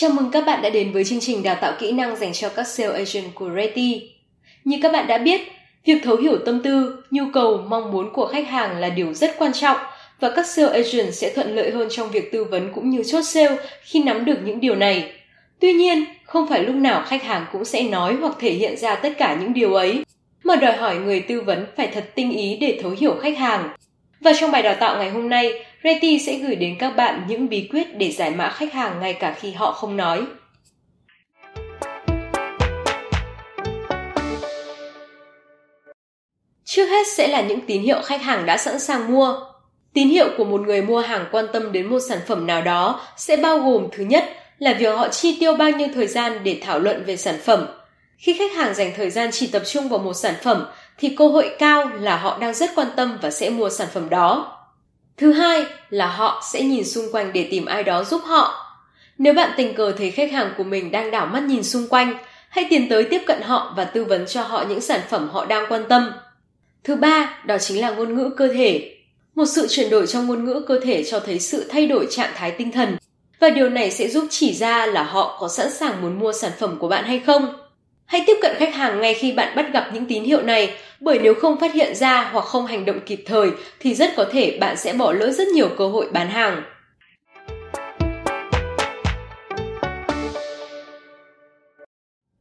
Chào mừng các bạn đã đến với chương trình đào tạo kỹ năng dành cho các sales agent của Reti. Như các bạn đã biết, việc thấu hiểu tâm tư, nhu cầu, mong muốn của khách hàng là điều rất quan trọng và các sales agent sẽ thuận lợi hơn trong việc tư vấn cũng như chốt sale khi nắm được những điều này. Tuy nhiên, không phải lúc nào khách hàng cũng sẽ nói hoặc thể hiện ra tất cả những điều ấy, mà đòi hỏi người tư vấn phải thật tinh ý để thấu hiểu khách hàng. Và trong bài đào tạo ngày hôm nay, Reti sẽ gửi đến các bạn những bí quyết để giải mã khách hàng ngay cả khi họ không nói. Trước hết sẽ là những tín hiệu khách hàng đã sẵn sàng mua. Tín hiệu của một người mua hàng quan tâm đến một sản phẩm nào đó sẽ bao gồm thứ nhất là việc họ chi tiêu bao nhiêu thời gian để thảo luận về sản phẩm. Khi khách hàng dành thời gian chỉ tập trung vào một sản phẩm thì cơ hội cao là họ đang rất quan tâm và sẽ mua sản phẩm đó. Thứ hai là họ sẽ nhìn xung quanh để tìm ai đó giúp họ. Nếu bạn tình cờ thấy khách hàng của mình đang đảo mắt nhìn xung quanh, hãy tiến tới tiếp cận họ và tư vấn cho họ những sản phẩm họ đang quan tâm. Thứ ba, đó chính là ngôn ngữ cơ thể. Một sự chuyển đổi trong ngôn ngữ cơ thể cho thấy sự thay đổi trạng thái tinh thần và điều này sẽ giúp chỉ ra là họ có sẵn sàng muốn mua sản phẩm của bạn hay không. Hãy tiếp cận khách hàng ngay khi bạn bắt gặp những tín hiệu này, bởi nếu không phát hiện ra hoặc không hành động kịp thời thì rất có thể bạn sẽ bỏ lỡ rất nhiều cơ hội bán hàng.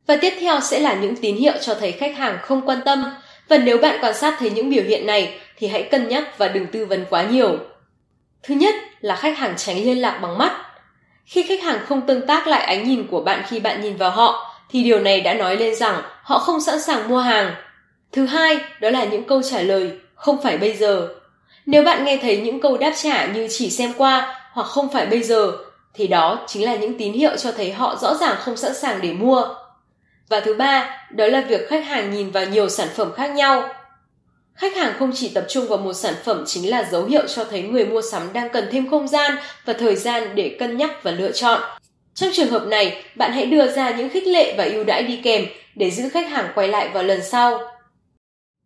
Và tiếp theo sẽ là những tín hiệu cho thấy khách hàng không quan tâm, và nếu bạn quan sát thấy những biểu hiện này thì hãy cân nhắc và đừng tư vấn quá nhiều. Thứ nhất là khách hàng tránh liên lạc bằng mắt. Khi khách hàng không tương tác lại ánh nhìn của bạn khi bạn nhìn vào họ, thì điều này đã nói lên rằng họ không sẵn sàng mua hàng. Thứ hai, đó là những câu trả lời không phải bây giờ. Nếu bạn nghe thấy những câu đáp trả như chỉ xem qua hoặc không phải bây giờ, thì đó chính là những tín hiệu cho thấy họ rõ ràng không sẵn sàng để mua. Và thứ ba, đó là việc khách hàng nhìn vào nhiều sản phẩm khác nhau. Khách hàng không chỉ tập trung vào một sản phẩm chính là dấu hiệu cho thấy người mua sắm đang cần thêm không gian và thời gian để cân nhắc và lựa chọn. Trong trường hợp này, bạn hãy đưa ra những khích lệ và ưu đãi đi kèm để giữ khách hàng quay lại vào lần sau.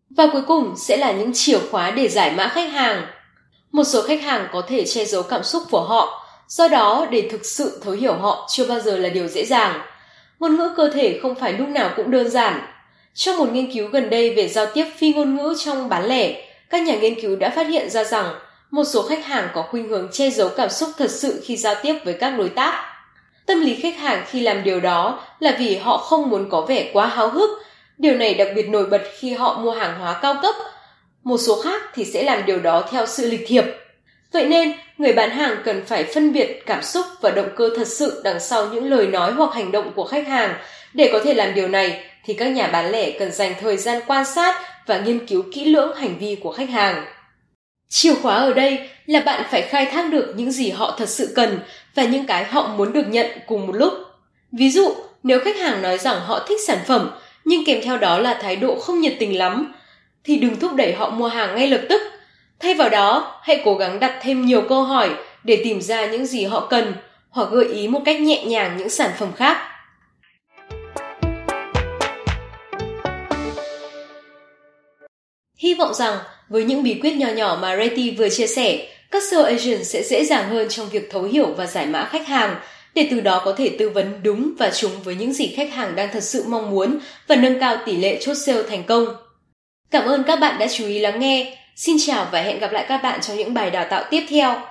Và cuối cùng sẽ là những chìa khóa để giải mã khách hàng. Một số khách hàng có thể che giấu cảm xúc của họ, do đó để thực sự thấu hiểu họ chưa bao giờ là điều dễ dàng. Ngôn ngữ cơ thể không phải lúc nào cũng đơn giản. Trong một nghiên cứu gần đây về giao tiếp phi ngôn ngữ trong bán lẻ, các nhà nghiên cứu đã phát hiện ra rằng một số khách hàng có khuynh hướng che giấu cảm xúc thật sự khi giao tiếp với các đối tác. Tâm lý khách hàng khi làm điều đó là vì họ không muốn có vẻ quá háo hức. Điều này đặc biệt nổi bật khi họ mua hàng hóa cao cấp. Một số khác thì sẽ làm điều đó theo sự lịch thiệp. Vậy nên, người bán hàng cần phải phân biệt cảm xúc và động cơ thật sự đằng sau những lời nói hoặc hành động của khách hàng. Để có thể làm điều này, thì các nhà bán lẻ cần dành thời gian quan sát và nghiên cứu kỹ lưỡng hành vi của khách hàng. Chìa khóa ở đây là bạn phải khai thác được những gì họ thật sự cần và những cái họ muốn được nhận cùng một lúc. Ví dụ, nếu khách hàng nói rằng họ thích sản phẩm nhưng kèm theo đó là thái độ không nhiệt tình lắm, thì đừng thúc đẩy họ mua hàng ngay lập tức. Thay vào đó, hãy cố gắng đặt thêm nhiều câu hỏi để tìm ra những gì họ cần hoặc gợi ý một cách nhẹ nhàng những sản phẩm khác. Hy vọng rằng với những bí quyết nhỏ nhỏ mà Reti vừa chia sẻ, các sales agent sẽ dễ dàng hơn trong việc thấu hiểu và giải mã khách hàng để từ đó có thể tư vấn đúng và trúng với những gì khách hàng đang thật sự mong muốn và nâng cao tỷ lệ chốt sale thành công. Cảm ơn các bạn đã chú ý lắng nghe. Xin chào và hẹn gặp lại các bạn trong những bài đào tạo tiếp theo.